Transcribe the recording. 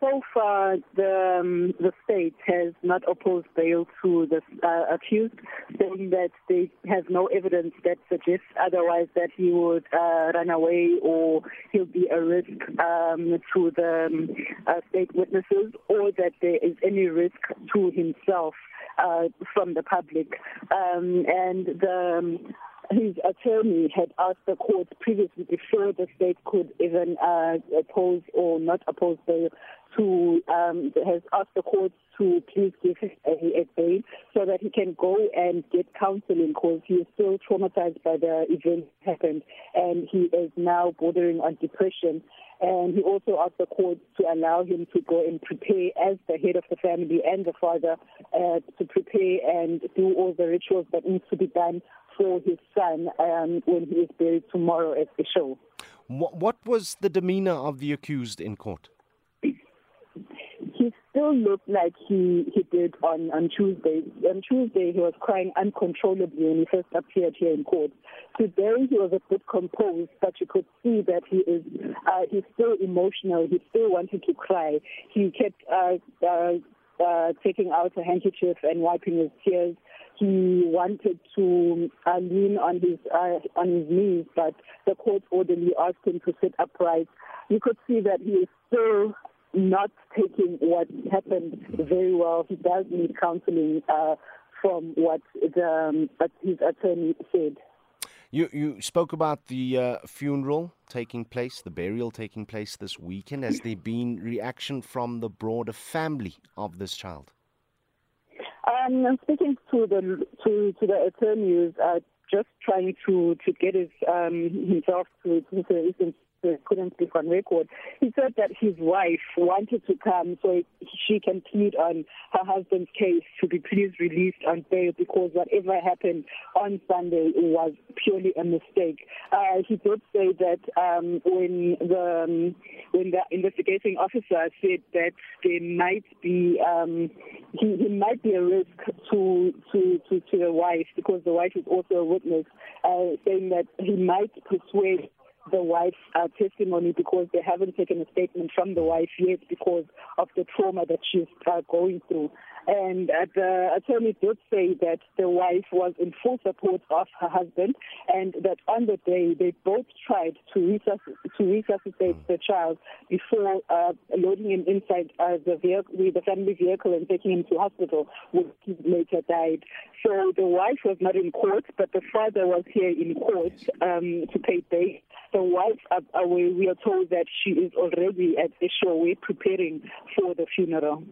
So far, the um, the state has not opposed bail to the uh, accused, saying that they have no evidence that suggests otherwise that he would uh, run away or he'll be a risk um, to the um, uh, state witnesses, or that there is any risk to himself uh, from the public. Um, and the um, his attorney had asked the court previously before the state could even uh, oppose or not oppose bail to um, has asked the court to please give him a, a bail so that he can go and get counseling because he is still traumatized by the event happened and he is now bordering on depression. And he also asked the court to allow him to go and prepare as the head of the family and the father uh, to prepare and do all the rituals that needs to be done for his son um, when he is buried tomorrow at the show. What was the demeanor of the accused in court? Still looked like he, he did on, on Tuesday. On Tuesday, he was crying uncontrollably when he first appeared here in court. Today, he was a bit composed, but you could see that he is uh, he's still emotional. He still wanted to cry. He kept uh, uh, uh, taking out a handkerchief and wiping his tears he wanted to uh, lean on his uh, on his knees, but the court orderly asked him to sit upright. You could see that he is still not taking what happened very well. He does need counseling uh, from what the, um, his attorney said. You you spoke about the uh, funeral taking place, the burial taking place this weekend. Has there been reaction from the broader family of this child? Um, I'm speaking to the to to the attorneys, uh, just trying to to get his um, himself to, to the couldn't speak on record. He said that his wife wanted to come so she can plead on her husband's case to be please released on bail because whatever happened on Sunday was purely a mistake. Uh, he did say that um, when the um, when the investigating officer said that there might be um, he, he might be a risk to to to, to the wife because the wife is also a witness, uh, saying that he might persuade the wife's uh, testimony because they haven't taken a statement from the wife yet because of the trauma that she's uh, going through. And uh, the attorney did say that the wife was in full support of her husband and that on the day they both tried to, resusc- to resuscitate the child before uh, loading him inside uh, the, vehicle, the family vehicle and taking him to hospital, where he later died. So the wife was not in court, but the father was here in court um, to pay bail. The wife, uh, uh we are told that she is already at the show, preparing for the funeral.